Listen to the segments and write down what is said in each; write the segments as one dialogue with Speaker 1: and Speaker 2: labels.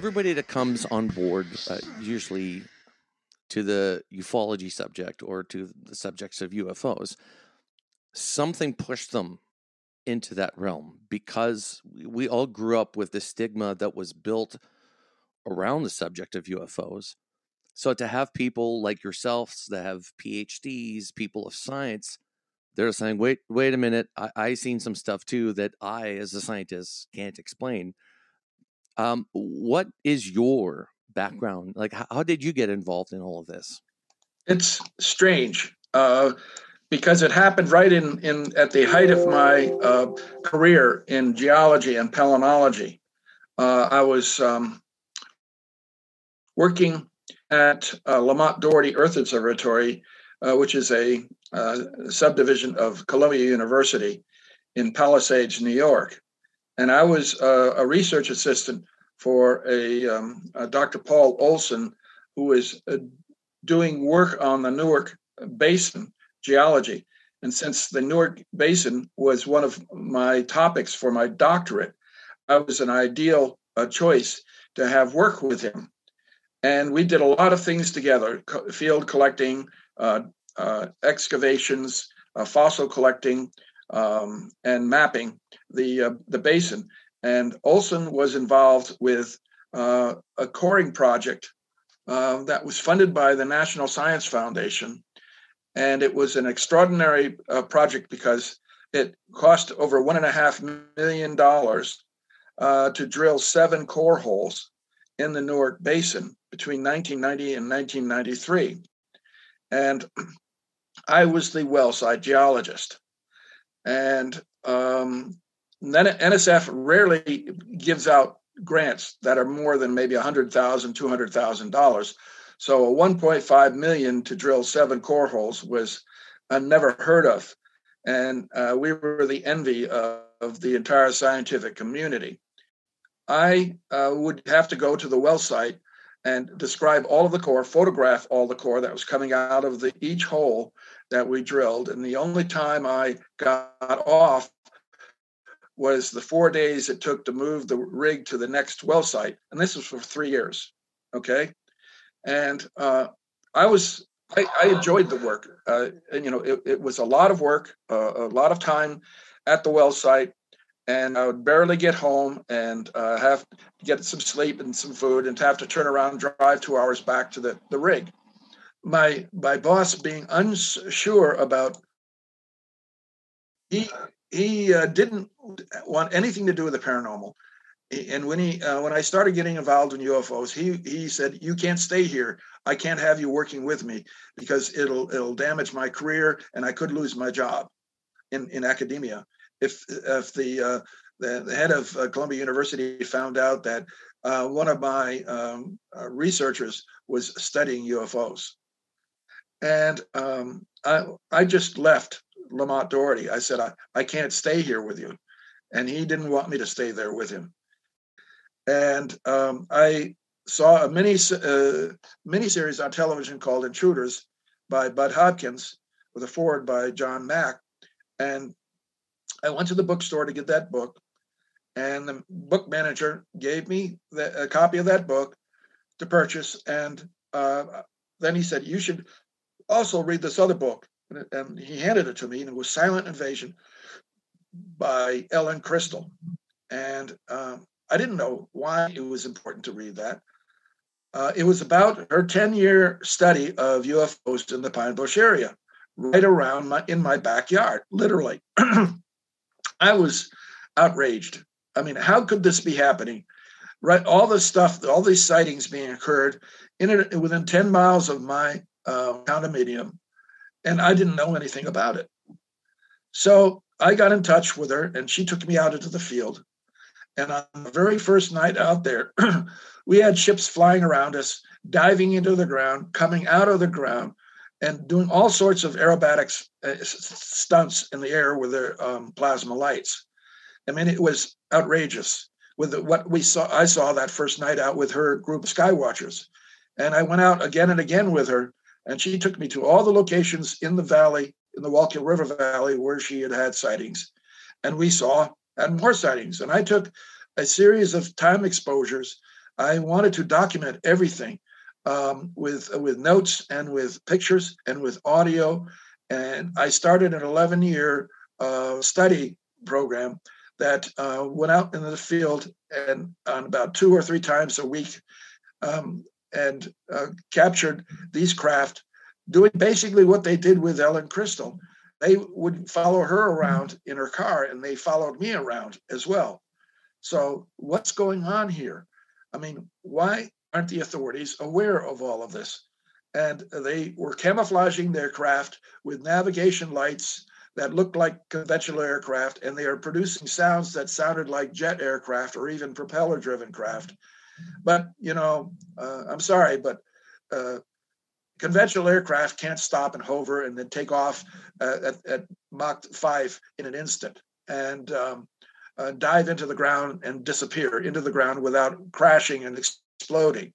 Speaker 1: everybody that comes on board, uh, usually to the ufology subject or to the subjects of UFOs, something pushed them into that realm because we all grew up with the stigma that was built around the subject of UFOs. So to have people like yourselves that have PhDs, people of science, they're saying, wait, wait a minute, I, I seen some stuff too that I, as a scientist, can't explain. Um, what is your background? Like, how, how, did you get involved in all of this?
Speaker 2: It's strange uh, because it happened right in, in at the height of my uh, career in geology and palynology. Uh, I was um, working at uh, Lamont Doherty Earth Observatory, uh, which is a uh, subdivision of Columbia University in Palisades, New York. And I was a research assistant for a, um, a Dr. Paul Olsen, who is uh, doing work on the Newark Basin geology. And since the Newark Basin was one of my topics for my doctorate, I was an ideal uh, choice to have work with him. And we did a lot of things together field collecting, uh, uh, excavations, uh, fossil collecting, um, and mapping the, uh, the basin. And Olsen was involved with uh, a coring project uh, that was funded by the National Science Foundation. And it was an extraordinary uh, project because it cost over one and a half million dollars uh, to drill seven core holes in the Newark Basin between 1990 and 1993. And I was the well site geologist. And um, NSF rarely gives out grants that are more than maybe $100,000, $200,000. So a 1.5 million to drill seven core holes was uh, never heard of. And uh, we were the envy of, of, the entire scientific community. I uh, would have to go to the well site and describe all of the core, photograph all the core that was coming out of the each hole that we drilled. And the only time I got off was the four days it took to move the rig to the next well site. And this was for three years. Okay. And uh, I was, I, I, enjoyed the work. Uh, and, you know, it, it, was a lot of work, uh, a lot of time at the well site. And I would barely get home and uh, have to get some sleep and some food and have to turn around, and drive two hours back to the, the rig. My my boss being unsure about he he uh, didn't want anything to do with the paranormal. And when he uh, when I started getting involved in UFOs, he he said, "You can't stay here. I can't have you working with me because it'll it'll damage my career, and I could lose my job in in academia if if the uh, the, head of uh, Columbia University found out that uh, one of my um, uh, researchers was studying UFOs." And um, I I just left Lamont Doherty. I said, I, I can't stay here with you. And he didn't want me to stay there with him. And um, I saw a mini uh, mini series on television called Intruders by Budd Hopkins with a forward by John Mack. And I went to the bookstore to get that book. And the book manager gave me the, a copy of that book to purchase. And uh, then he said, You should also read this other book and he handed it to me, and it was Silent Invasion by Ellen Crystall. And um, I didn't know why it was important to read that. Uh, it was about her 10 year study of UFOs in the Pine Bush area, right around my in my backyard, literally. I was outraged. I mean, how could this be happening? Right, all this stuff, all these sightings being occurred in it within 10 miles of my uh, condominium and I didn't know anything about it. So I got in touch with her, and she took me out into the field. And on the very first night out there, we had ships flying around us, diving into the ground, coming out of the ground, and doing all sorts of aerobatics uh, stunts in the air with their um, plasma lights. I mean, it was outrageous with what we saw. I saw that first night out with her group of skywatchers, and I went out again and again with her and she took me to all the locations in the valley, in the Wallkill River Valley, where she had had sightings. And we saw and more sightings. And I took a series of time exposures I wanted to document everything um, with with notes and with pictures and with audio. And I started an 11 year uh, study program that uh, went out into the field and on about two or three times a week um, and uh, captured these craft doing basically what they did with Ellen Crystall. They would follow her around in her car and they followed me around as well. So, what's going on here? I mean, why aren't the authorities aware of all of this? And they were camouflaging their craft with navigation lights that looked like conventional aircraft, and they are producing sounds that sounded like jet aircraft or even propeller driven craft. But, you know, uh, I'm sorry, but uh, conventional aircraft can't stop and hover and then take off uh, at, at, Mach 5 in an instant and um, uh, dive into the ground and disappear into the ground without crashing and exploding.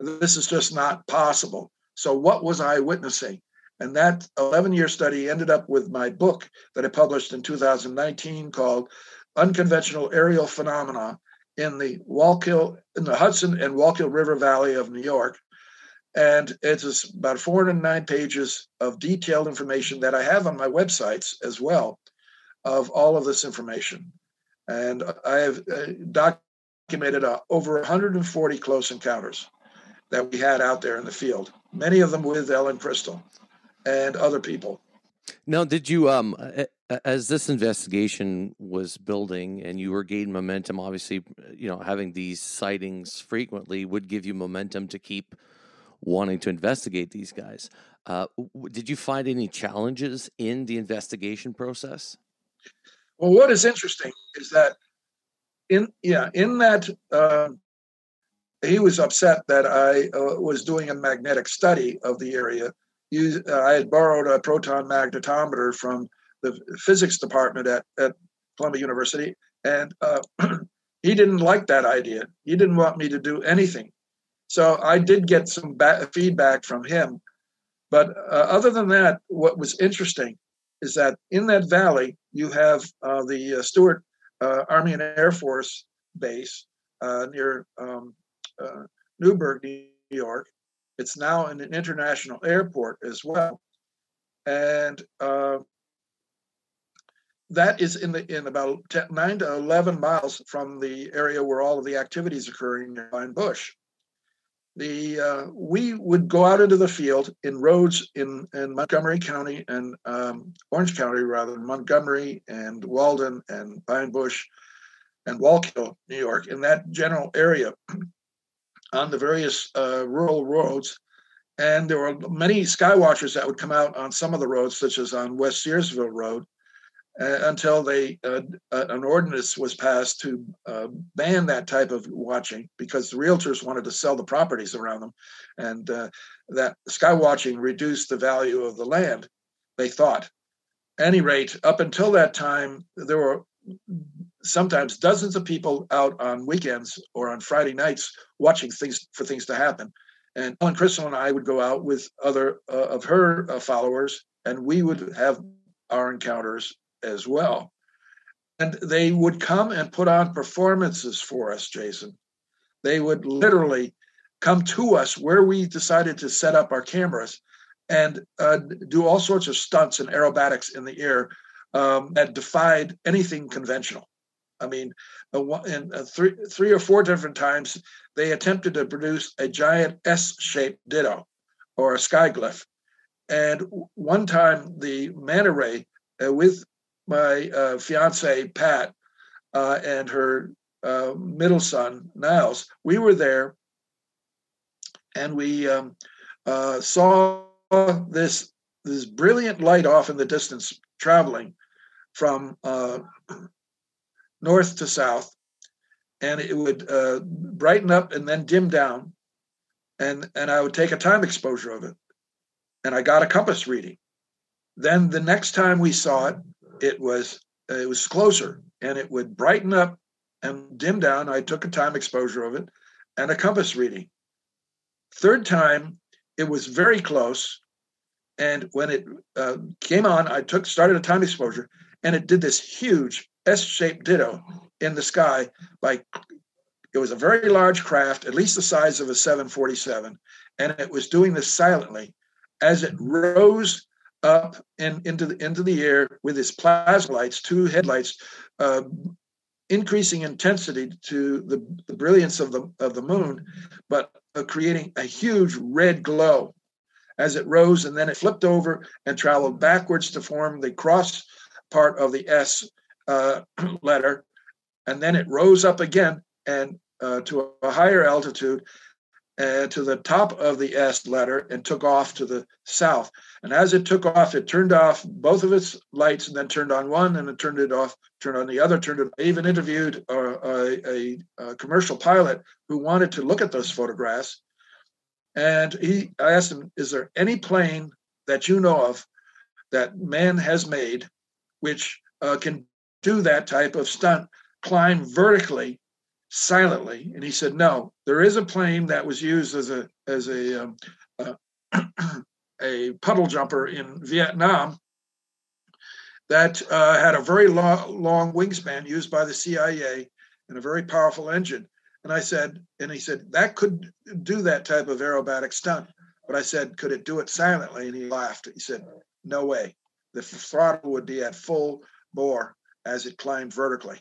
Speaker 2: This is just not possible. So, what was I witnessing? And that 11 year study ended up with my book that I published in 2019 called Unconventional Aerial Phenomena in the Wallkill, in the Hudson and Wallkill River Valley of New York. And it's about 409 pages of detailed information that I have on my websites as well of all of this information. And I have uh, documented uh, over 140 close encounters that we had out there in the field, many of them with Ellen Crystall and other people.
Speaker 1: Now, did you, um, as this investigation was building and you were gaining momentum, obviously, you know, having these sightings frequently would give you momentum to keep wanting to investigate these guys. Uh, did you find any challenges in the investigation process?
Speaker 2: Well, what is interesting is that in yeah in that uh, he was upset that I uh, was doing a magnetic study of the area uh, I had borrowed a proton magnetometer from the physics department at, at Columbia University, and uh, he didn't like that idea. He didn't want me to do anything. So I did get some ba- feedback from him. But uh, other than that, what was interesting is that in that valley, you have uh, the uh, Stewart uh, Army and Air Force base near um, Newburgh, New York, it's now an international airport as well. And uh, that is in the in about 10, nine to 11 miles from the area where all of the activities occurring in Pine Bush. The uh, we would go out into the field in roads in, in Montgomery County and um, Orange County, rather Montgomery and Walden and Pine Bush and Wallkill, New York, in that general area on the various uh, rural roads. And there were many skywatchers that would come out on some of the roads, such as on West Searsville Road, until they uh, uh an ordinance was passed to uh, ban that type of watching because the realtors wanted to sell the properties around them, and uh, that sky watching reduced the value of the land. They thought. any rate, up until that time, there were sometimes dozens of people out on weekends or on Friday nights watching things for things to happen. And Ellen Crystall and I would go out with other uh, of her uh, followers, and we would have our encounters as well. And they would come and put on performances for us, Jason. They would literally come to us where we decided to set up our cameras and uh, do all sorts of stunts and aerobatics in the air um, that defied anything conventional. I mean, in three, three or four different times, they attempted to produce a giant S-shaped ditto or a skyglyph. And one time, the manta ray uh, with my uh, fiance Pat uh, and her uh, middle son Niles, we were there, and we um, uh, saw this this brilliant light off in the distance traveling from uh, north to south, and it would uh, brighten up and then dim down, and and I would take a time exposure of it, and I got a compass reading. Then the next time we saw it, it was it was closer, and it would brighten up and dim down. I took a time exposure of it, and a compass reading. Third time, it was very close, and when it uh, came on, I took started a time exposure, and it did this huge S-shaped ditto in the sky Like it was a very large craft, at least the size of a 747, and it was doing this silently as it rose up and into the into the air with its plasma lights, two headlights, uh, increasing intensity to the, the brilliance of the of the moon, but uh, creating a huge red glow. As it rose, and then it flipped over and traveled backwards to form the cross part of the S uh, letter, and then it rose up again and uh, to a higher altitude uh, to the top of the S letter and took off to the south. And as it took off, it turned off both of its lights and then turned on one and then turned it off, turned on the other, turned it. I even interviewed a, a, a commercial pilot who wanted to look at those photographs. And he, I asked him, "Is there any plane that you know of that man has made which uh, can do that type of stunt, climb vertically silently and he said no there is a plane that was used as a as a um, uh, a puddle jumper in vietnam that uh, had a very long, long wingspan used by the cia and a very powerful engine. And i said and he said that could do that type of aerobatic stunt. But i said could it do it silently? And he laughed. He said no way. The throttle would be at full bore as it climbed vertically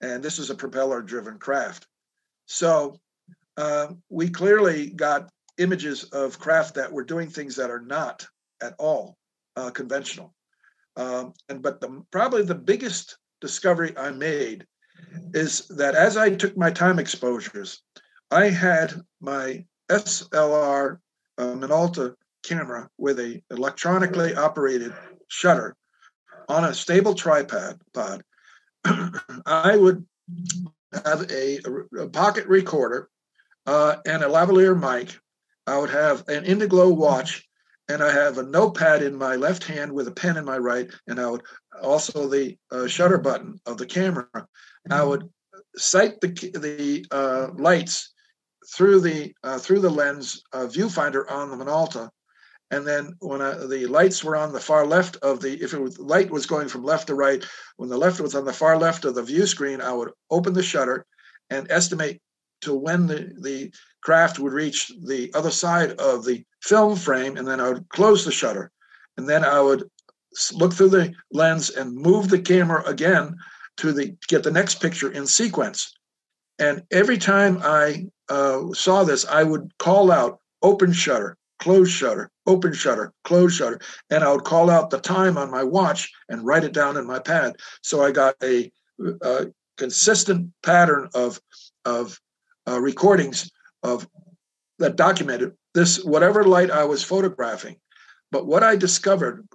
Speaker 2: and this is a propeller driven craft. So uh, we clearly got images of craft that were doing things that are not at all uh, conventional. Um, and but the probably the biggest discovery I made is that as I took my time exposures, I had my SLR uh, Minolta camera with a electronically operated shutter on a stable tripod pod I would have a, a pocket recorder uh, and a lavalier mic. I would have an Indiglo watch, and I have a notepad in my left hand with a pen in my right, and I would also the uh, shutter button of the camera. I would sight the the uh, lights through the uh, through the lens uh, viewfinder on the Minolta, and then when I, the lights were on the far left of the if it was light was going from left to right when the left was on the far left of the view screen i would open the shutter and estimate to when the, the craft would reach the other side of the film frame and then i would close the shutter. And then i would look through the lens and move the camera again to the get the next picture in sequence. And every time i uh, saw this i would call out open shutter close shutter, open shutter, close shutter. And I would call out the time on my watch and write it down in my pad. So I got a, a consistent pattern of, of uh, recordings of that documented this, whatever light I was photographing. But what I discovered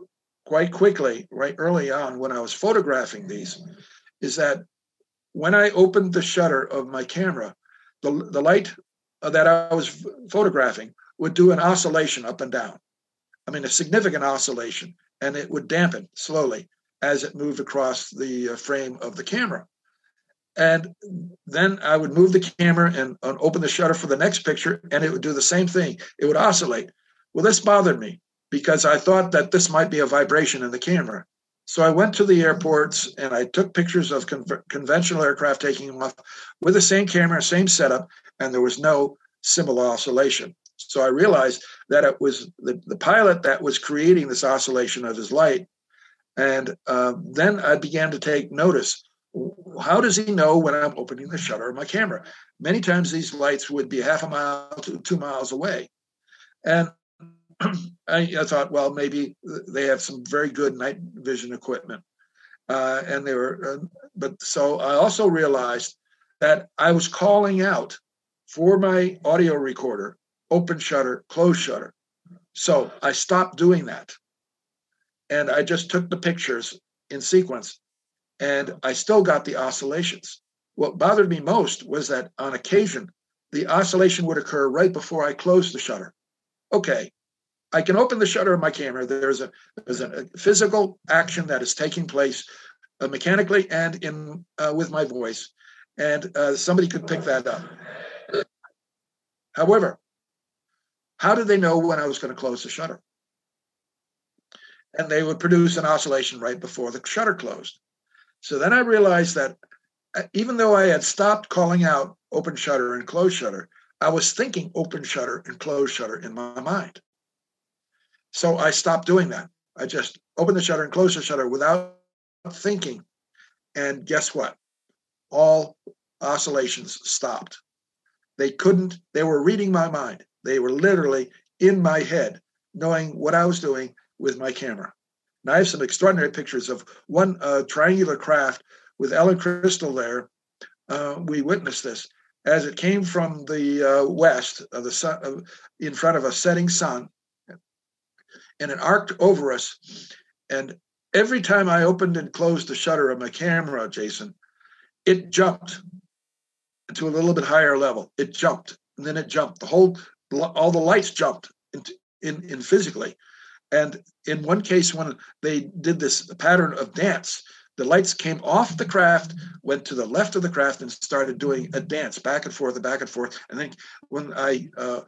Speaker 2: quite quickly, right early on when I was photographing these, is that when I opened the shutter of my camera, the, the light that I was photographing would do an oscillation up and down. I mean, a significant oscillation, and it would dampen slowly as it moved across the uh, frame of the camera. And then I would move the camera and, open the shutter for the next picture, and it would do the same thing. It would oscillate. Well, this bothered me because I thought that this might be a vibration in the camera. So I went to the airports and I took pictures of con- conventional aircraft taking off with the same camera, same setup, and there was no similar oscillation. So I realized that it was the, the pilot that was creating this oscillation of his light. And uh, then I began to take notice. How does he know when I'm opening the shutter of my camera? Many times these lights would be half a mile to two miles away. And I, I, thought, well, maybe they have some very good night vision equipment. Uh, and they were, uh, but so I also realized that I was calling out for my audio recorder open shutter, close shutter. So I stopped doing that. And I just took the pictures in sequence and I still got the oscillations. What bothered me most was that on occasion, the oscillation would occur right before I closed the shutter. Okay, I can open the shutter of my camera. There's a there's a physical action that is taking place uh, mechanically and in uh, with my voice, and uh, somebody could pick that up. However, how did they know when I was going to close the shutter? And they would produce an oscillation right before the shutter closed. So then I realized that uh, even though I had stopped calling out open shutter and close shutter, I was thinking open shutter and close shutter in my mind. So I stopped doing that. I just opened the shutter and closed the shutter without thinking. And guess what? All oscillations stopped. They couldn't, they were reading my mind. They were literally in my head, knowing what I was doing with my camera. And I have some extraordinary pictures of one uh, triangular craft with Ellen Crystall there. Uh, we witnessed this as it came from the uh, west of the sun, uh, in front of a setting sun, and it arced over us. And every time I opened and closed the shutter of my camera, Jason, it jumped to a little bit higher level. It jumped, and then it jumped. The whole, all the lights jumped in, in, in physically. And in one case, when they did this pattern of dance, the lights came off the craft, went to the left of the craft, and started doing a dance back and forth and back and forth. And then when I uh,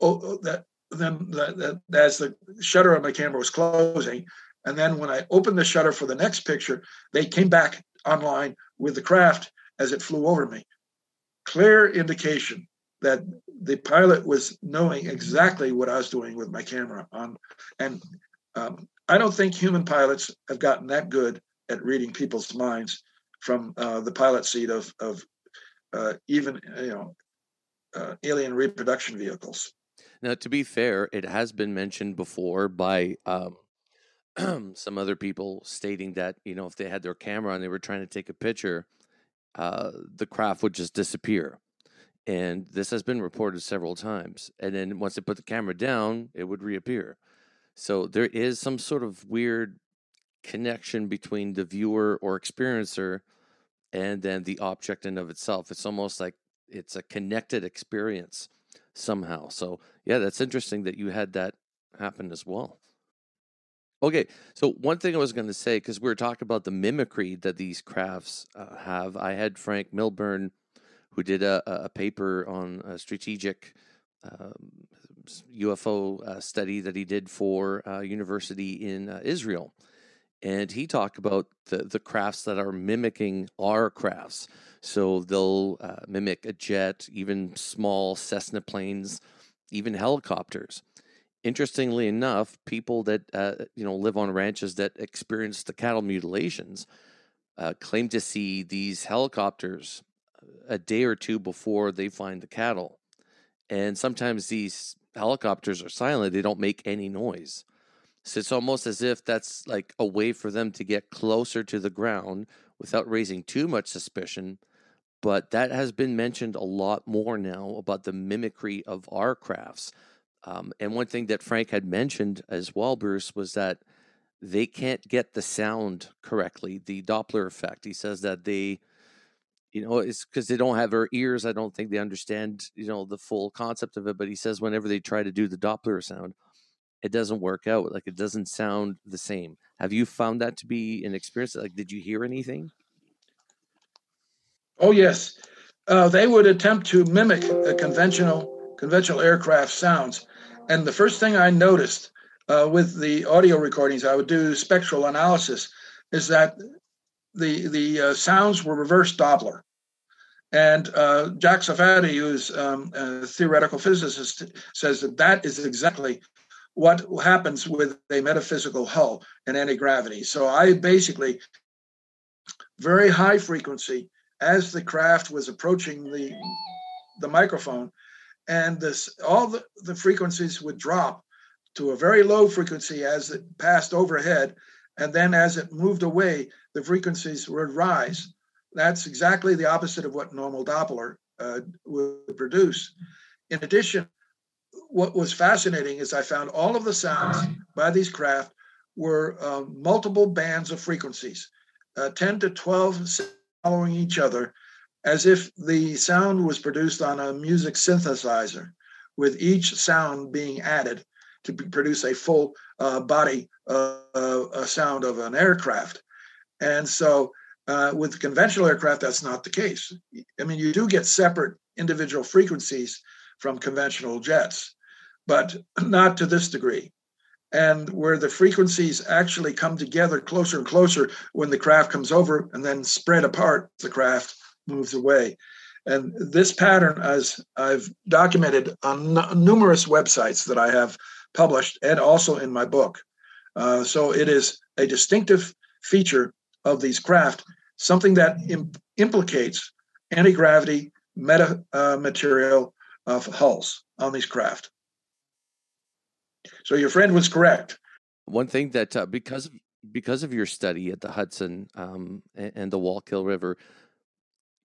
Speaker 2: oh, oh that then the, the, as the shutter on my camera was closing, and then when I opened the shutter for the next picture, they came back online with the craft as it flew over me. Clear indication that the pilot was knowing exactly what I was doing with my camera on, and um, I don't think human pilots have gotten that good at reading people's minds from uh, the pilot seat of of uh, even you know uh, alien reproduction vehicles.
Speaker 1: Now, to be fair, it has been mentioned before by um, some other people stating that you know if they had their camera and they were trying to take a picture, uh, the craft would just disappear. And this has been reported several times. And then once they put the camera down, it would reappear. So there is some sort of weird connection between the viewer or experiencer and then the object in of itself. It's almost like it's a connected experience somehow. So yeah, that's interesting that you had that happen as well. Okay, so one thing I was going to say because we were talking about the mimicry that these crafts uh, have. I had Frank Milburn, who did a, a paper on a strategic um, UFO uh, study that he did for a uh, university in uh, Israel, and he talked about the the crafts that are mimicking our crafts. So they'll uh, mimic a jet, even small Cessna planes, even helicopters. Interestingly enough, people that uh, you know live on ranches that experience the cattle mutilations claim to see these helicopters a day or two before they find the cattle, and sometimes these helicopters are silent; they don't make any noise. So it's almost as if that's like a way for them to get closer to the ground without raising too much suspicion but that has been mentioned a lot more now about the mimicry of our crafts. Um, and one thing that Frank had mentioned as well, Bruce, was that they can't get the sound correctly, the Doppler effect. He says that they, you know, it's because they don't have our ears. I don't think they understand, you know, the full concept of it. But he says whenever they try to do the Doppler sound, it doesn't work out. Like it doesn't sound the same. Have you found that to be an experience? Like, did you hear anything?
Speaker 2: Oh yes, uh, they would attempt to mimic conventional conventional aircraft sounds, and the first thing I noticed uh, with the audio recordings, I would do spectral analysis, is that the the uh, sounds were reverse Doppler. And uh, Jack Sarfatti, who's um, a theoretical physicist, says that that is exactly what happens with a metaphysical hull and anti gravity. So I basically very high frequency as the craft was approaching the the microphone, and this all the, the frequencies would drop to a very low frequency as it passed overhead, and then as it moved away, the frequencies would rise. That's exactly the opposite of what normal Doppler uh, would produce. In addition, what was fascinating is I found all of the sounds by these craft were uh, multiple bands of frequencies, uh, 10 to 12 following each other as if the sound was produced on a music synthesizer, with each sound being added to produce a full uh, body uh, uh, sound of an aircraft. And so uh, with conventional aircraft, that's not the case. I mean, you do get separate individual frequencies from conventional jets, but not to this degree. and where the frequencies actually come together closer and closer when the craft comes over and then spread apart, the craft moves away. And this pattern, as I've documented on numerous websites that I have published and also in my book. Uh, so it is a distinctive feature of these craft, something that Im- implicates anti gravity meta uh, material of hulls on these craft. So your friend was correct.
Speaker 1: One thing that uh, because of because of your study at the Hudson um, and, and, the Wallkill River,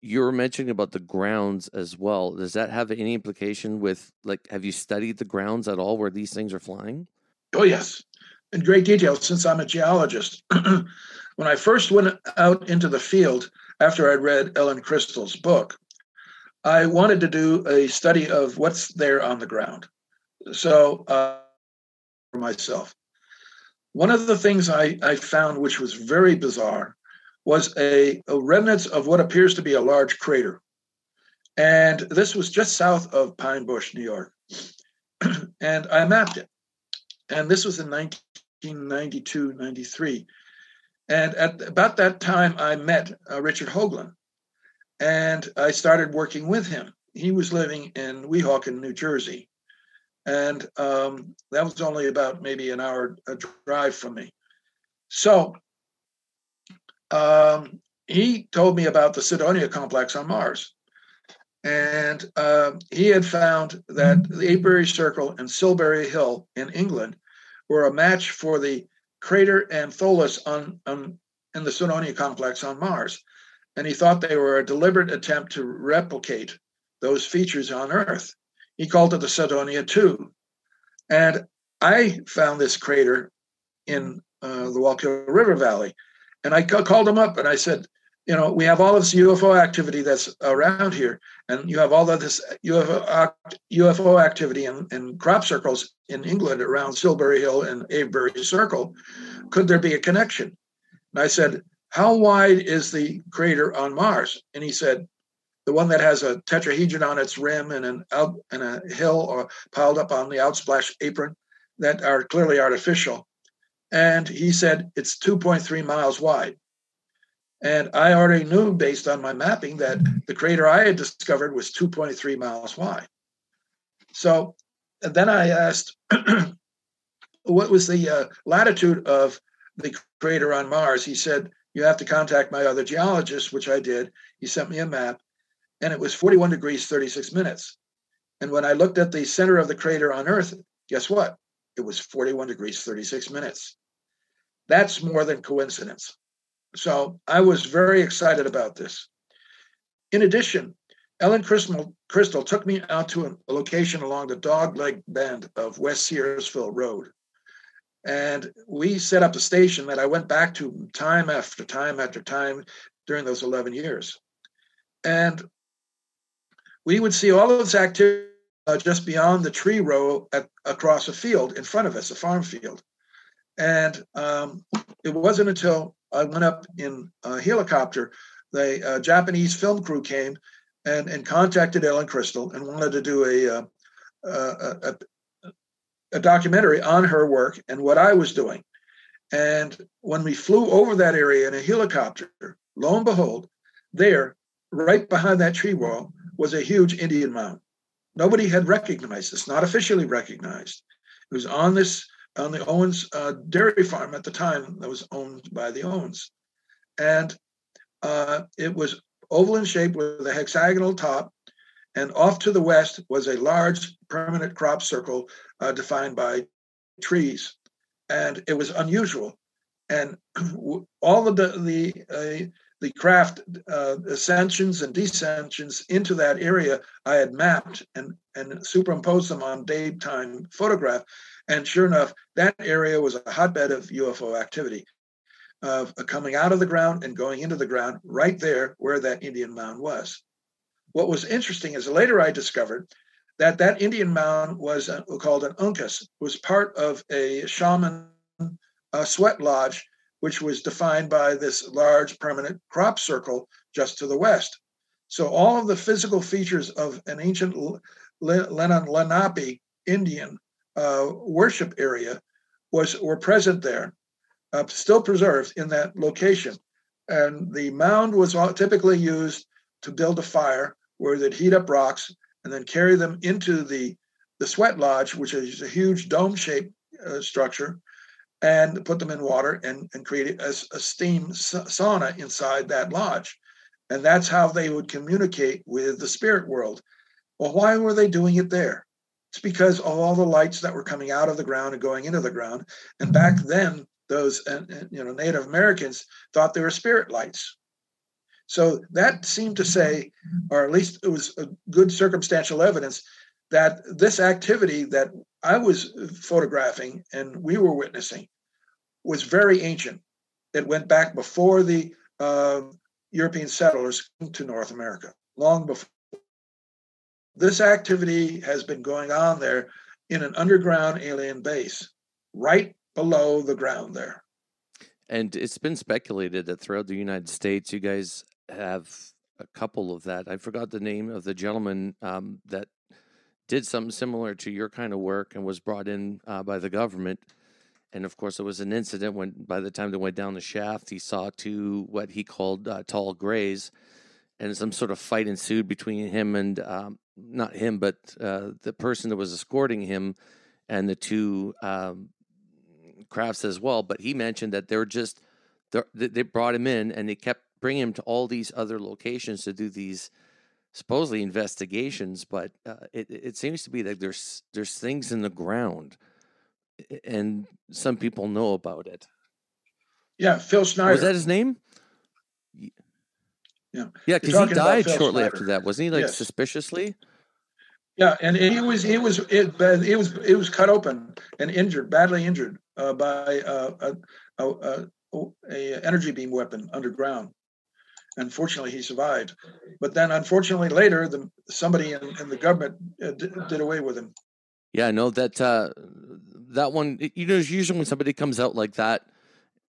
Speaker 1: you were mentioning about the grounds as well. Does that have any implication with like have you studied the grounds at all where these things are flying?
Speaker 2: Oh yes, in great detail. Since I'm a geologist, when I first went out into the field after I'd read Ellen Crystall's book, I wanted to do a study of what's there on the ground. So. Uh, for myself. One of the things I, I found, which was very bizarre, was a, a remnants of what appears to be a large crater. And this was just south of Pine Bush, New York. and I mapped it. And this was in 1992, 93. And at about that time, I met uh, Richard Hoagland. And I started working with him. He was living in Weehawken, New Jersey and um, that was only about maybe an hour a drive from me. So um, he told me about the Cydonia complex on Mars. And uh, he had found that the Avebury Circle and Silbury Hill in England were a match for the crater and Tholus on, on, in the Cydonia complex on Mars. And he thought they were a deliberate attempt to replicate those features on Earth. He called it the Cydonia 2. And I found this crater in uh, the Wallkill River Valley. And I called him up and I said, you know, we have all this UFO activity that's around here, and you have all of this UFO, UFO activity in, in crop circles in England around Silbury Hill and Avebury Circle. Could there be a connection? And I said, How wide is the crater on Mars? And he said, the one that has a tetrahedron on its rim and an out and a hill or piled up on the outsplash apron that are clearly artificial. And he said it's 2.3 miles wide. And I already knew based on my mapping that the crater I had discovered was 2.3 miles wide. So then I asked, what was the uh, latitude of the crater on Mars? He said, you have to contact my other geologist, which I did. He sent me a map and it was 41 degrees 36 minutes. And when I looked at the center of the crater on Earth, guess what? It was 41 degrees 36 minutes. That's more than coincidence. So I was very excited about this. In addition, Ellen Crystall, Crystall took me out to a location along the dogleg bend of West Searsville Road. And we set up a station that I went back to time after time after time during those 11 years. And we would see all of this activity uh, just beyond the tree row at, across a field in front of us, a farm field. And um, it wasn't until I went up in a helicopter, the uh, Japanese film crew came and, and contacted Ellen Crystall and wanted to do a, uh, a, a, a documentary on her work and what I was doing. And when we flew over that area in a helicopter, lo and behold, there, right behind that tree wall, was a huge Indian mound. Nobody had recognized this, not officially recognized. It was on this on the Owens uh, dairy farm at the time that was owned by the Owens, and uh, it was oval in shape with a hexagonal top, and off to the west was a large permanent crop circle uh, defined by trees, and it was unusual. And all of the the uh, the craft uh, ascensions and descensions into that area I had mapped and, and superimposed them on daytime photograph. And sure enough, that area was a hotbed of UFO activity, of uh, coming out of the ground and going into the ground right there where that Indian mound was. What was interesting is later I discovered that that Indian mound was uh, called an uncas, was part of a shaman uh, sweat lodge which was defined by this large permanent crop circle just to the west. So all of the physical features of an ancient Lenape Indian uh, worship area was were present there, uh, still preserved in that location. And the mound was typically used to build a fire where they'd heat up rocks and then carry them into the, the sweat lodge, which is a huge dome shaped uh, structure, and put them in water and, and create a, a steam sauna inside that lodge. And that's how they would communicate with the spirit world. Well, why were they doing it there? It's because of all the lights that were coming out of the ground and going into the ground. And back mm-hmm. then, those you know Native Americans thought they were spirit lights. So that seemed to say, mm-hmm. or at least it was a good circumstantial evidence that this activity that I was photographing and we were witnessing was very ancient. It went back before the uh, European settlers came to North America, long before. This activity has been going on there in an underground alien base, right below the ground there.
Speaker 1: And it's been speculated that throughout the United States, you guys have a couple of that. I forgot the name of the gentleman um, that did something similar to your kind of work and was brought in uh, by the government. And of course, there was an incident when, by the time they went down the shaft, he saw two what he called uh, tall grays, and some sort of fight ensued between him and um, not him, but uh, the person that was escorting him and the two um, crafts as well. But he mentioned that they're just they're, they brought him in and they kept bringing him to all these other locations to do these supposedly investigations. But uh, it it seems to be that there's there's things in the ground, and some people know about it.
Speaker 2: Yeah, Phil Schneider.
Speaker 1: Was that his name?
Speaker 2: Yeah,
Speaker 1: yeah, because he died shortly Schneider. after that, wasn't he? Like yes. suspiciously.
Speaker 2: Yeah, and he was he was it, he was he was cut open and injured, badly injured uh, by uh, a, a, a, a, energy beam weapon underground. Unfortunately, he survived, but then unfortunately later, the somebody in, in the government uh, did, did, away with him.
Speaker 1: Yeah, I know that uh, that one. You know, usually when somebody comes out like that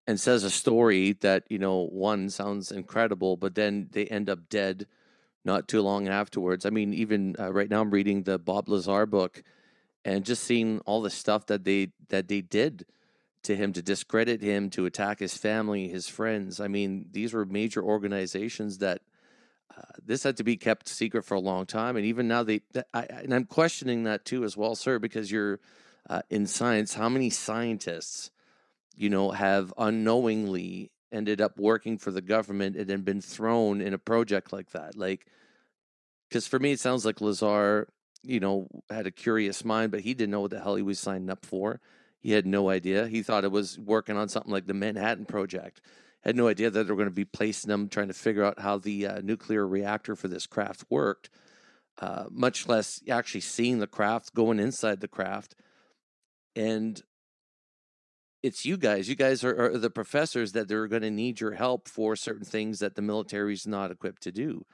Speaker 1: and says a story that you know one sounds incredible, but then they end up dead not too long afterwards. I mean, even uh, right now I'm reading the Bob Lazar book and just seeing all the stuff that they that they did to him to discredit him, to attack his family, his friends. I mean, these were major organizations that uh, this had to be kept secret for a long time, and even now they. I, and I'm questioning that too as well, sir, because you're uh, in science. How many scientists, you know, have unknowingly ended up working for the government and then been thrown in a project like that? Like, because for me, it sounds like Lazar, you know, had a curious mind, but he didn't know what the hell he was signing up for. He had no idea. He thought it was working on something like the Manhattan Project. Had no idea that they were going to be placing them, trying to figure out how the uh, nuclear reactor for this craft worked, uh, much less actually seeing the craft, going inside the craft. And it's you guys. You guys are, are the professors that they're going to need your help for certain things that the military is not equipped to do.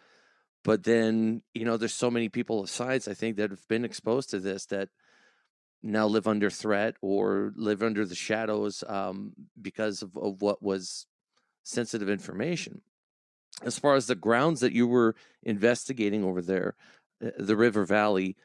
Speaker 1: But then, you know, there's so many people of science, I think, that have been exposed to this that now live under threat or live under the shadows um, because of, of what was sensitive information. As far as the grounds that you were investigating over there, uh, the River Valley,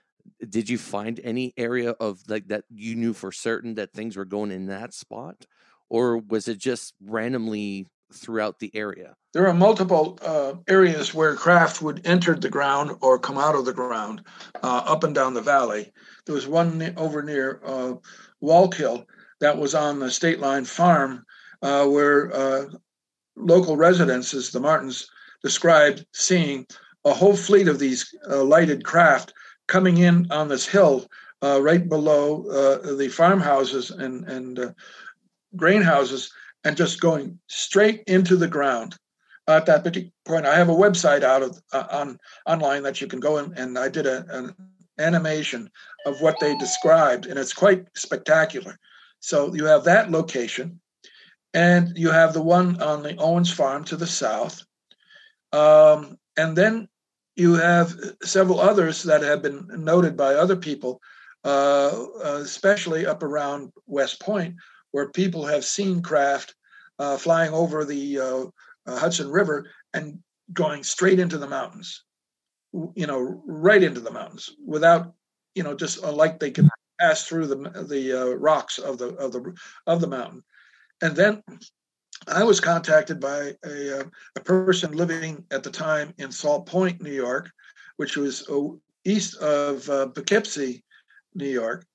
Speaker 1: did you find any area of like that you knew for certain that things were going in that spot? Or was it just randomly throughout the area?
Speaker 2: There are multiple uh, areas where craft would enter the ground or come out of the ground uh, up and down the valley. There was one over near uh, Wallkill that was on the state line farm uh, where uh, local residents, the Martins, described seeing a whole fleet of these uh, lighted craft coming in on this hill right below the farmhouses and, and grain houses and just going straight into the ground at that particular point. I have a website out of uh, on online that you can go in, and I did a, an animation of what they described, and it's quite spectacular. So you have that location, and you have the one on the Owens farm to the south, um, and then you have several others that have been noted by other people, uh, uh especially up around West Point, where people have seen craft uh, flying over the uh, uh, Hudson River and going straight into the mountains, you know, right into the mountains without, you know, just light they could pass through the the uh, rocks of the of the of the mountain, and then I was contacted by a, uh, a person living at the time in Salt Point, New York, which was uh, east of Poughkeepsie, New York,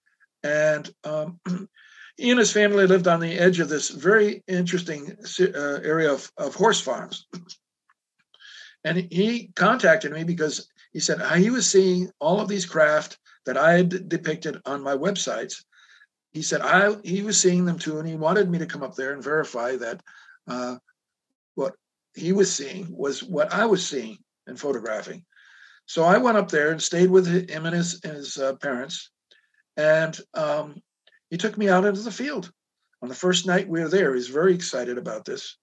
Speaker 2: and um, he and his family lived on the edge of this very interesting uh, area of, of horse farms. And he contacted me because he said he was seeing all of these craft that I had depicted on my websites. He said I he was seeing them too, and he wanted me to come up there and verify that uh, what he was seeing was what I was seeing and photographing. So I went up there and stayed with him and his his uh, parents, and um, he took me out into the field. On the first night we were there, He's very excited about this,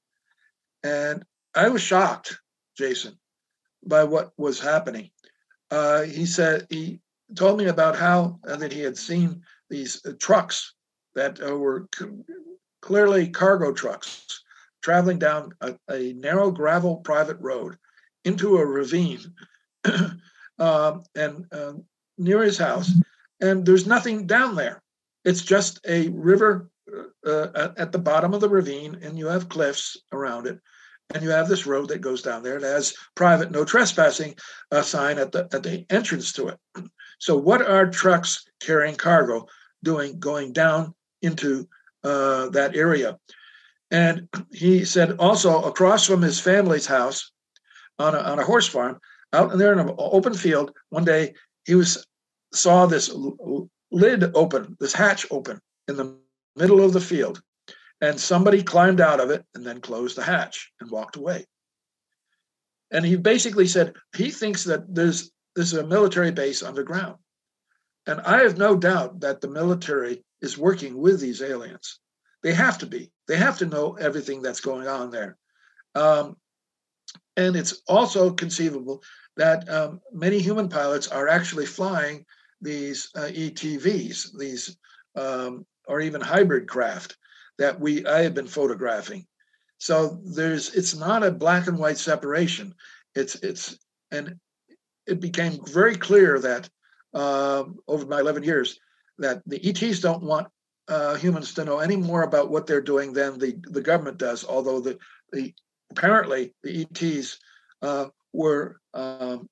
Speaker 2: and I was shocked, Jason, by what was happening. Uh, he said he told me about how uh, that he had seen these uh, trucks that uh, were c- clearly cargo trucks traveling down a, a, narrow gravel private road into a ravine um, and um, near his house and there's nothing down there it's just a river uh, uh, at the bottom of the ravine and you have cliffs around it and you have this road that goes down there. It has private no trespassing uh, sign at the at the entrance to it. So what are trucks carrying cargo doing going down into uh, that area? And he said also across from his family's house on a, on a horse farm out in there in an open field, one day he was saw this lid open, this hatch open in the middle of the field and somebody climbed out of it and then closed the hatch and walked away. And he basically said he thinks that there's this is a military base underground. And I have no doubt that the military is working with these aliens. They have to be. They have to know everything that's going on there. Um, and it's also conceivable that um, many human pilots are actually flying these uh, ETVs, these um, or even hybrid craft that we I have been photographing. So there's it's not a black and white separation. It's it's and it became very clear that uh, over my 11 years that the ETs don't want uh, humans to know any more about what they're doing than the, the government does. Although the, the apparently the ETs uh, were um,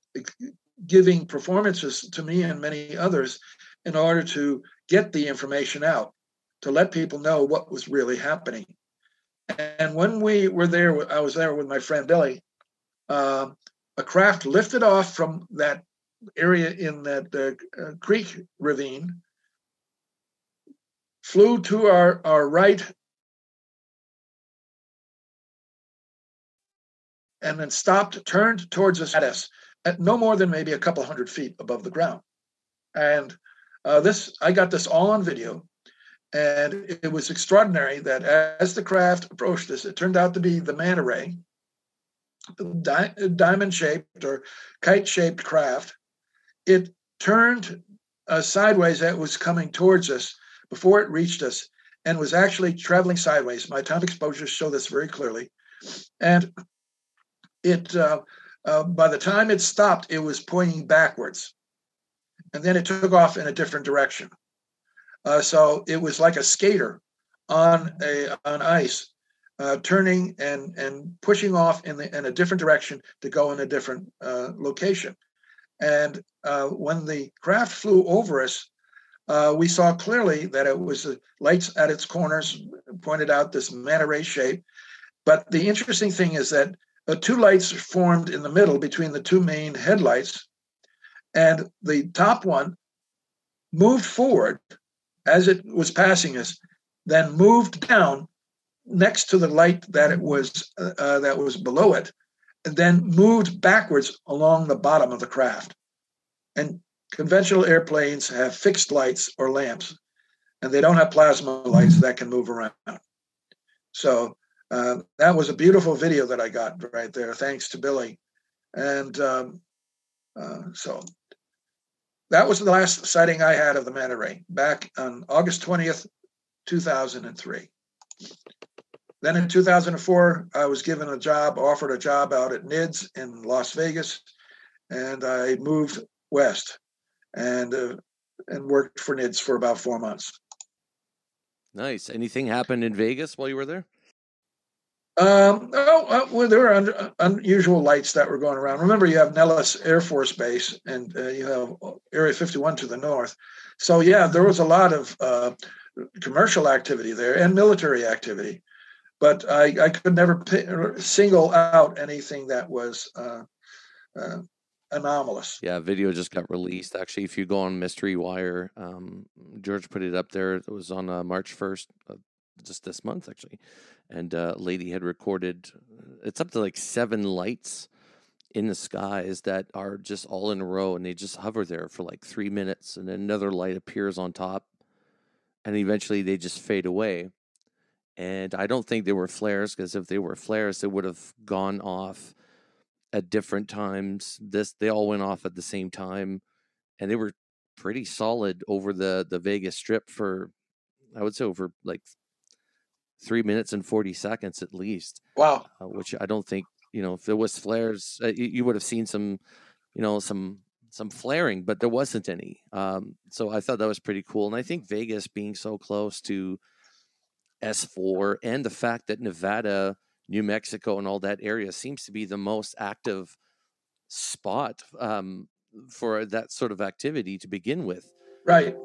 Speaker 2: giving performances to me and many others in order to get the information out to let people know what was really happening. And when we were there, I was there with my friend Billy. Uh, a craft lifted off from that area in that uh, creek ravine, flew to our, our right, and then stopped, turned towards us at us at no more than maybe a couple hundred feet above the ground. And uh, this, I got this all on video. And it was extraordinary that as the craft approached us, it turned out to be the manta ray, di- diamond shaped or kite shaped craft. It turned uh, sideways it was coming towards us before it reached us and was actually traveling sideways. My time exposures show this very clearly. And it, uh, uh, by the time it stopped, it was pointing backwards. And then it took off in a different direction. Uh, so it was like a skater on a on ice, uh, turning and and pushing off in the in a different direction to go in a different uh, location. And uh, when the craft flew over us, uh, we saw clearly that it was lights at its corners pointed out this manta ray shape. But the interesting thing is that uh, two lights formed in the middle between the two main headlights, and the top one moved forward as it was passing us, then moved down next to the light that it was uh, uh, that was below it, and then moved backwards along the bottom of the craft. And conventional airplanes have fixed lights or lamps, and they don't have plasma lights that can move around. So uh, that was a beautiful video that I got right there, thanks to Billy. And um, uh, so that was the last sighting I had of the manta ray back on August 20th, 2003. Then in 2004, I was given a job, offered a job out at NIDS in Las Vegas, and I moved west. And uh, and worked for NIDS for about four months.
Speaker 1: Nice. Anything happened in Vegas while you were there?
Speaker 2: Um, oh, uh, well, there were un- uh, unusual lights that were going around. Remember, you have Nellis Air Force Base and uh, you have Area 51 to the north. So, yeah, there was a lot of uh, commercial activity there and military activity. But I, I could never single out anything that was uh, uh, anomalous.
Speaker 1: Yeah, video just got released. Actually, if you go on Mystery Wire, um, George put it up there. It was on March 1st, just this month, actually and uh, lady had recorded it's up to like seven lights in the skies that are just all in a row and they just hover there for like three minutes and then another light appears on top and eventually they just fade away. And i don't think they were flares because if they were flares they would have gone off at different times. This they all went off at the same time and they were pretty solid over the the vegas strip for i would say over like three minutes and 40 seconds at least.
Speaker 2: Wow.
Speaker 1: Uh, which I don't think, you know, if there was flares, uh, you, you, would have seen some, you know, some, some flaring, but there wasn't any. Um, so I thought that was pretty cool. And I think Vegas being so close to S4 and the fact that Nevada, New Mexico, and all that area seems to be the most active spot um, for that sort of activity to begin with.
Speaker 2: Right.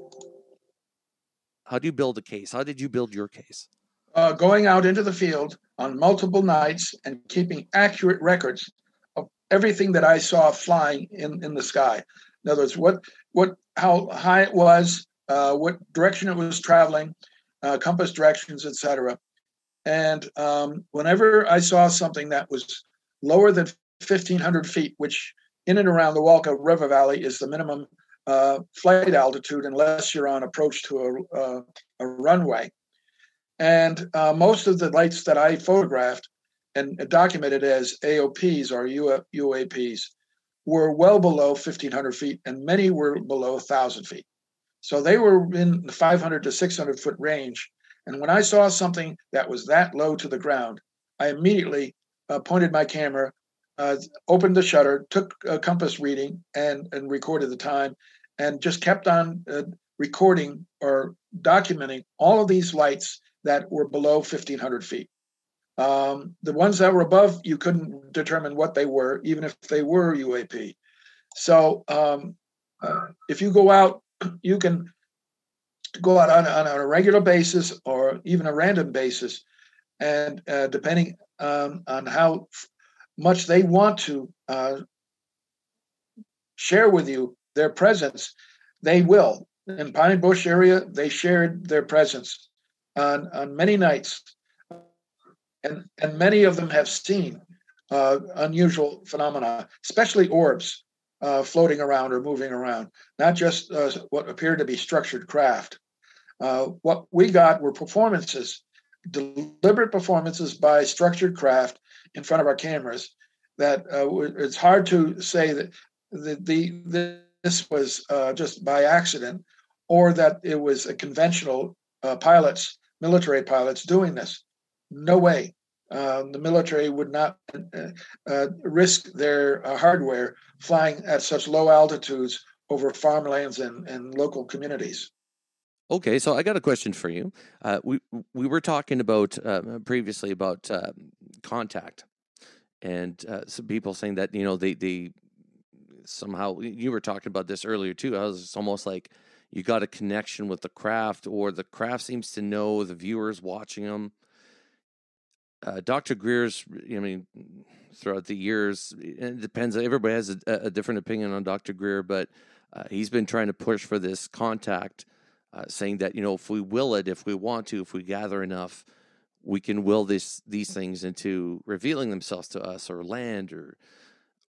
Speaker 1: How do you build a case? How did you build your case?
Speaker 2: Uh, going out into the field on multiple nights and keeping accurate records of everything that I saw flying in, in the sky. In other words, what what how high it was, uh, what direction it was traveling, uh, compass directions, etc. And um, whenever I saw something that was lower than 1,500 feet, which in and around the Wallkill River Valley is the minimum uh, flight altitude unless you're on approach to a, uh, a runway. And uh, most of the lights that I photographed and documented as AOPs or UAPs were well below 1,500 feet, and many were below 1,000 feet. So they were in the 500 to 600 foot range. And when I saw something that was that low to the ground, I immediately uh, pointed my camera, uh, opened the shutter, took a compass reading, and, and recorded the time, and just kept on uh, recording or documenting all of these lights that were below 1,500 feet. Um, the ones that were above, you couldn't determine what they were, even if they were UAP. So um, uh, if you go out, you can go out on, on, a regular basis or even a random basis. And uh, depending um, on how much they want to uh, share with you their presence, they will. In Pine Bush area, they shared their presence on, on many nights. And, and many of them have seen uh, unusual phenomena, especially orbs uh, floating around or moving around, not just uh, what appeared to be structured craft. Uh, what we got were performances, deliberate performances by structured craft in front of our cameras. That uh, it's hard to say that the, the this was uh, just by accident, or that it was a conventional pilots military pilots doing this. No way. Um, the military would not uh, uh, risk their uh, hardware flying at such low altitudes over farmlands and, and local communities.
Speaker 1: Okay, so I got a question for you. Uh, we we were talking about uh, previously about uh, contact, and some people saying that you know they they somehow you were talking about this earlier too. I was almost like you got a connection with the craft, or the craft seems to know the viewers watching them. Uh, Dr. Greer's, I mean, throughout the years, it depends. Everybody has a, a different opinion on Dr. Greer, but uh, he's been trying to push for this contact, uh, saying that you know if we will it, if we want to, if we gather enough, we can will this these things into revealing themselves to us or land or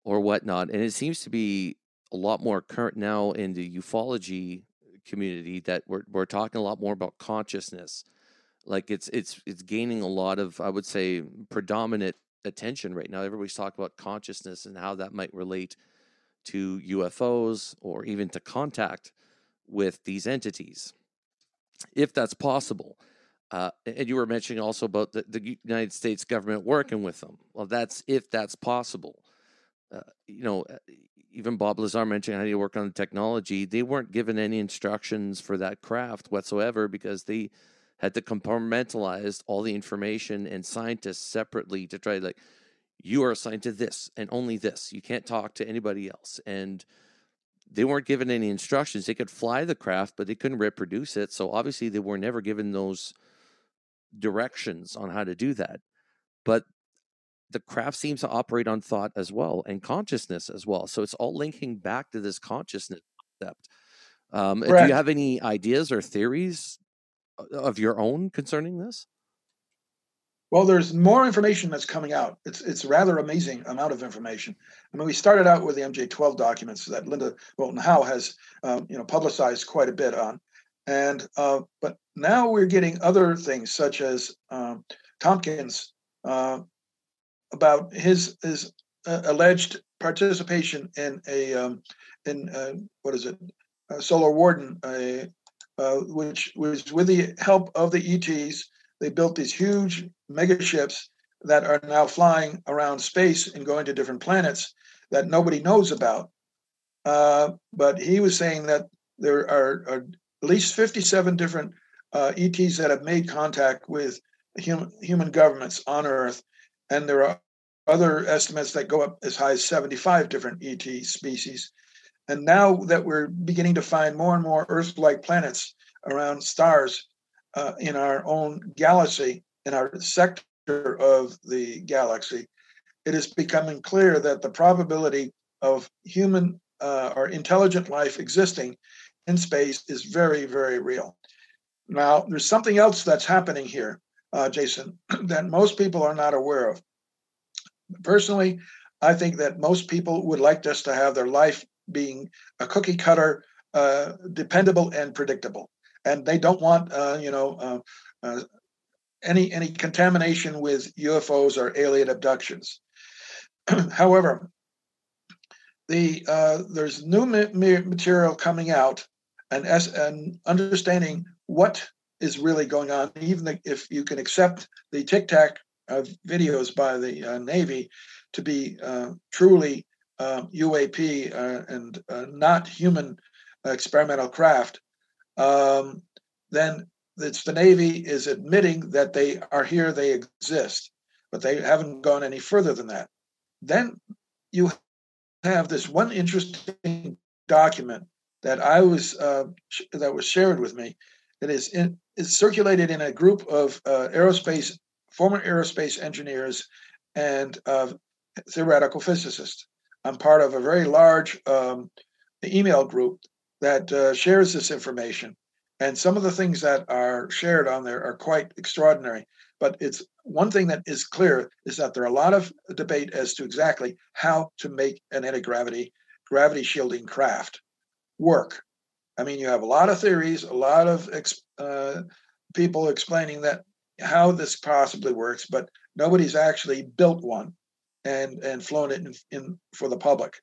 Speaker 1: or whatnot. And it seems to be a lot more current now in the ufology community that we're we're talking a lot more about consciousness. Like it's it's it's gaining a lot of I would say predominant attention right now. Everybody's talking about consciousness and how that might relate to UFOs or even to contact with these entities, if that's possible. Uh, and you were mentioning also about the, the, United States government working with them. Well, that's if that's possible. Uh, you know, even Bob Lazar mentioned how you work on the technology. They weren't given any instructions for that craft whatsoever because they had to compartmentalize all the information and scientists separately to try like you are assigned to this and only this. You can't talk to anybody else. And they weren't given any instructions. They could fly the craft, but they couldn't reproduce it. So obviously they were never given those directions on how to do that. But the craft seems to operate on thought as well and consciousness as well. So it's all linking back to this consciousness concept. Um, do you have any ideas or theories uh, of your own concerning this?
Speaker 2: Well, there's more information that's coming out. It's it's rather amazing amount of information. I mean, we started out with the MJ12 documents that Linda Moulton Howe has, um, you know, publicized quite a bit on, and uh, but now we're getting other things such as um, Tompkins uh, about his his uh, alleged participation in a um, in uh, what is it, a Solar Warden, uh, which was with the help of the ETs. They built these huge mega ships that are now flying around space and going to different planets that nobody knows about. Uh, but he was saying that there are, are at least 57 different uh, ETs that have made contact with human, human governments on Earth. And there are other estimates that go up as high as 75 different ET species. And now that we're beginning to find more and more Earth like planets around stars uh, in our own galaxy, in our sector of the galaxy, it is becoming clear that the probability of human uh, or intelligent life existing in space is very, very real. Now, there's something else that's happening here, uh, Jason, that most people are not aware of. Personally, I think that most people would like just to have their life being a cookie cutter, uh, dependable, and predictable, and they don't want, uh, you know, uh, uh, any any contamination with UFOs or alien abductions. However, the uh, there's new ma- material coming out, and as and understanding what is really going on, even if you can accept the Tic Tac uh, videos by the uh, Navy to be uh, truly UAP um, uh, and uh, not human experimental craft, um, then it's the Navy is admitting that they are here, they exist, but they haven't gone any further than that. Then you have this one interesting document that I was uh, that was shared with me. That is in, circulated in a group of uh, aerospace former aerospace engineers and uh, theoretical physicists. I'm part of a very large um, email group that uh, shares this information. And some of the things that are shared on there are quite extraordinary. But it's one thing that is clear is that there are a lot of debate as to exactly how to make an anti-gravity gravity shielding craft work. I mean, you have a lot of theories, a lot of uh, people explaining that how this possibly works, but nobody's actually built one and and flown it in, in for the public.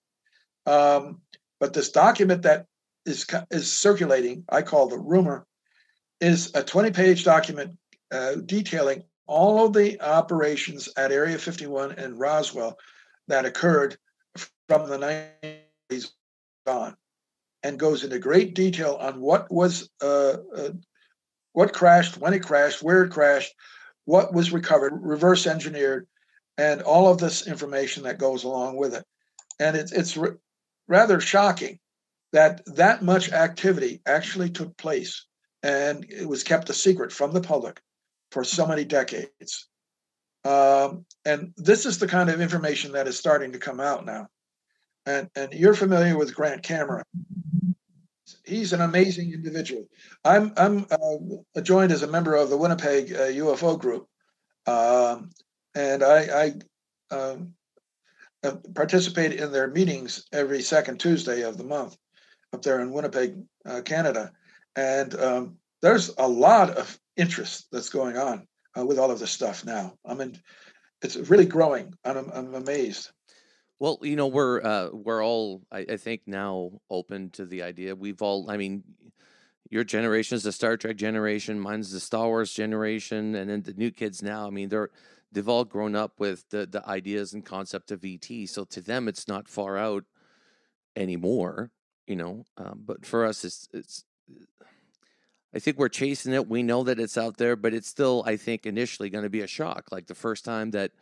Speaker 2: Um, but this document that is is circulating, I call the rumor, is a 20-page document uh, detailing all of the operations at Area 51 and Roswell that occurred from the 90s on, and goes into great detail on what was uh, uh, what crashed, when it crashed, where it crashed, what was recovered, reverse engineered, and all of this information that goes along with it. And it's it's r- rather shocking that that much activity actually took place and it was kept a secret from the public for so many decades. Um, and this is the kind of information that is starting to come out now. And, and you're familiar with Grant Cameron he's an amazing individual. I'm I'm uh, joined as a member of the Winnipeg uh, UFO group, um, and I, I um, uh, participate in their meetings every second Tuesday of the month up there in Winnipeg, uh, Canada, and um, there's a lot of interest that's going on uh, with all of this stuff now. I mean, it's really growing, I'm, I'm amazed.
Speaker 1: Well, you know, we're uh, we're all I, I think now open to the idea. We've all, I mean, your generation is the Star Trek generation, mine's the Star Wars generation, and then the new kids now. I mean, they're they've all grown up with the the ideas and concept of ET. So to them, it's not far out anymore, you know. Um, but for us, it's it's. I think we're chasing it. We know that it's out there, but it's still, I think, initially going to be a shock. Like the first time that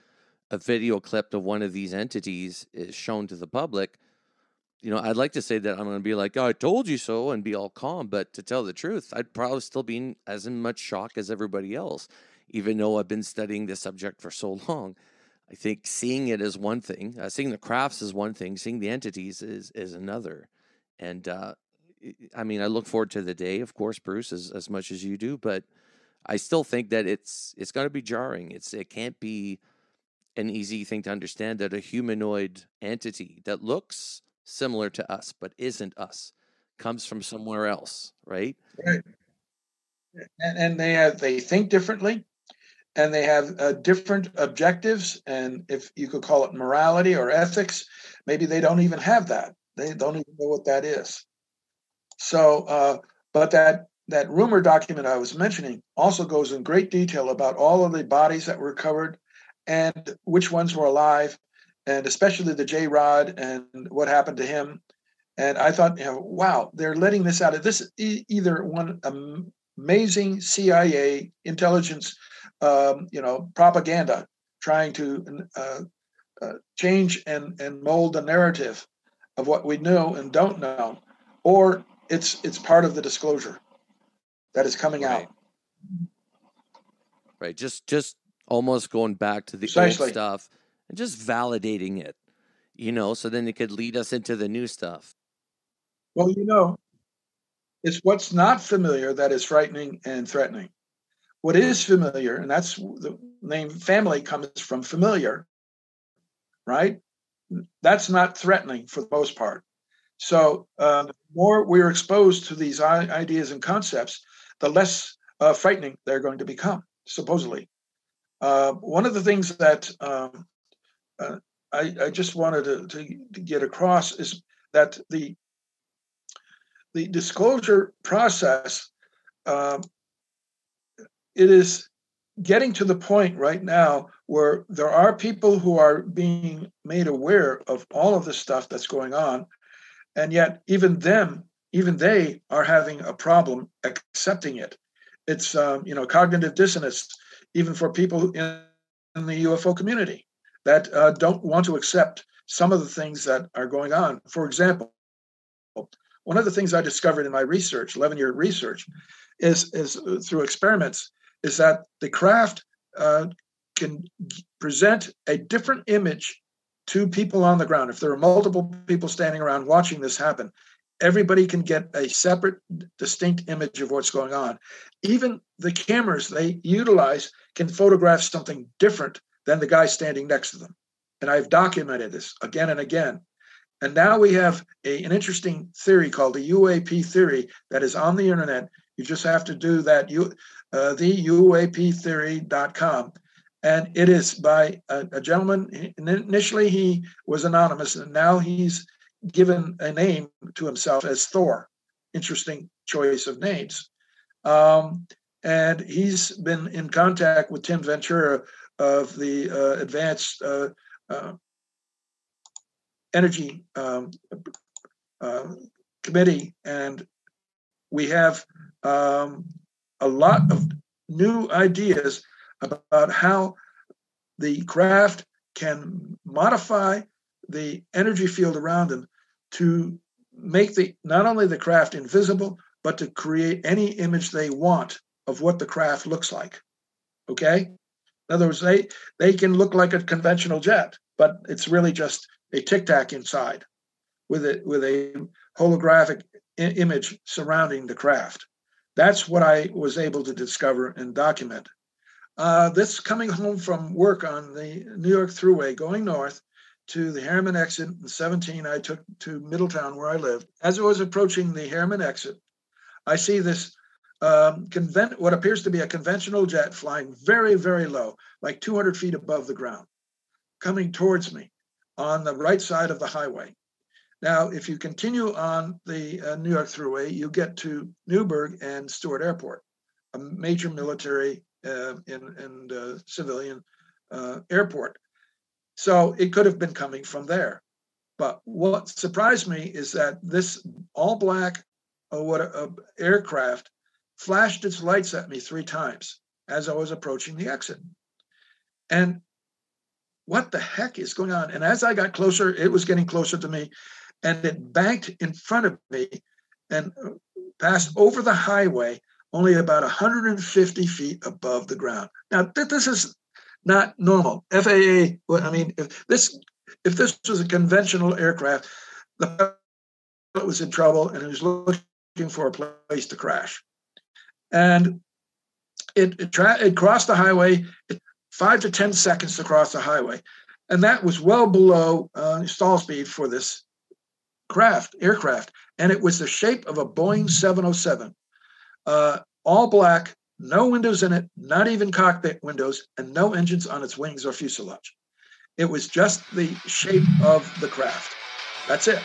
Speaker 1: a video clip of one of these entities is shown to the public, you know, I'd like to say that I'm going to be like, oh, I told you so and be all calm. But to tell the truth, I'd probably still be in as much shock as everybody else, even though I've been studying this subject for so long. I think seeing it is one thing, uh, seeing the crafts is one thing, seeing the entities is is another. And uh, I mean, I look forward to the day, of course, Bruce, as as much as you do, but I still think that it's it's going to be jarring. It's it can't be an easy thing to understand that a humanoid entity that looks similar to us but isn't us comes from somewhere else, right?
Speaker 2: Right. And, and they have they think differently and they have uh, different objectives and if you could call it morality or ethics maybe they don't even have that they don't even know what that is so uh, but that that rumor document i was mentioning also goes in great detail about all of the bodies that were recovered and which ones were alive and especially the j rod and what happened to him and i thought you know wow they're letting this out of this e- either one amazing cia intelligence um, you know, propaganda, trying to uh, uh, change and, and mold the narrative of what we know and don't know, or it's it's part of the disclosure that is coming
Speaker 1: right.
Speaker 2: out.
Speaker 1: Right. Just just almost going back to the Precisely. old stuff and just validating it, you know, so then it could lead us into the new stuff.
Speaker 2: Well, you know, it's what's not familiar that is frightening and threatening. What is familiar, and that's the name family comes from familiar, right? That's not threatening for the most part. So uh, the more we're exposed to these ideas and concepts, the less uh, frightening they're going to become, supposedly. Uh, one of the things that um, uh, I, I, just wanted to, to, to, get across is that the the disclosure process um, it is getting to the point right now where there are people who are being made aware of all of the stuff that's going on and yet even them even they are having a problem accepting it. It's um, you know cognitive dissonance even for people in, the ufo community that uh, don't want to accept some of the things that are going on for example one of the things i discovered in my research 11 year research is is uh, through experiments is that the craft uh, can present a different image to people on the ground. If there are multiple people standing around watching this happen, everybody can get a separate, distinct image of what's going on. Even the cameras they utilize can photograph something different than the guy standing next to them. And I've documented this again and again. And now we have a, an interesting theory called the UAP theory that is on the internet. You just have to do that. You uh, theuaptheory.com. And it is by a, a gentleman. Initially, he was anonymous, and now he's given a name to himself as Thor. Interesting choice of names. Um, and he's been in contact with Tim Ventura of the uh, Advanced uh, uh, Energy um, uh, Committee, and we have um, a lot of new ideas about how the craft can modify the energy field around them to make the not only the craft invisible but to create any image they want of what the craft looks like okay in other words they they can look like a conventional jet but it's really just a tic tac inside with it with a holographic I- image surrounding the craft that's what I was able to discover and document. Uh, this coming home from work on the New York Thruway going north to the Harriman exit in 17, I took to Middletown where I lived. As I was approaching the Harriman exit, I see this um, what appears to be a conventional jet flying very, very low, like 200 feet above the ground, coming towards me on the right side of the highway. Now, if you continue on the uh, New York Thruway, you get to Newburgh and Stewart Airport, a major military uh, and, and uh, civilian uh, airport. So it could have been coming from there. But what surprised me is that this all black uh, what uh, aircraft flashed its lights at me three times as I was approaching the exit. And what the heck is going on? And as I got closer, it was getting closer to me, and it banked in front of me and passed over the highway only about 150 feet above the ground. Now, th- this is not normal. FAA, I mean, if this if this was a conventional aircraft, the pilot was in trouble and he was looking for a place to crash. And it it, tra- it crossed the highway, five to ten seconds to cross the highway, and that was well below uh, stall speed for this craft aircraft, and it was the shape of a Boeing 707, uh, all black, no windows in it, not even cockpit windows, and no engines on its wings or fuselage. It was just the shape of the craft. That's it.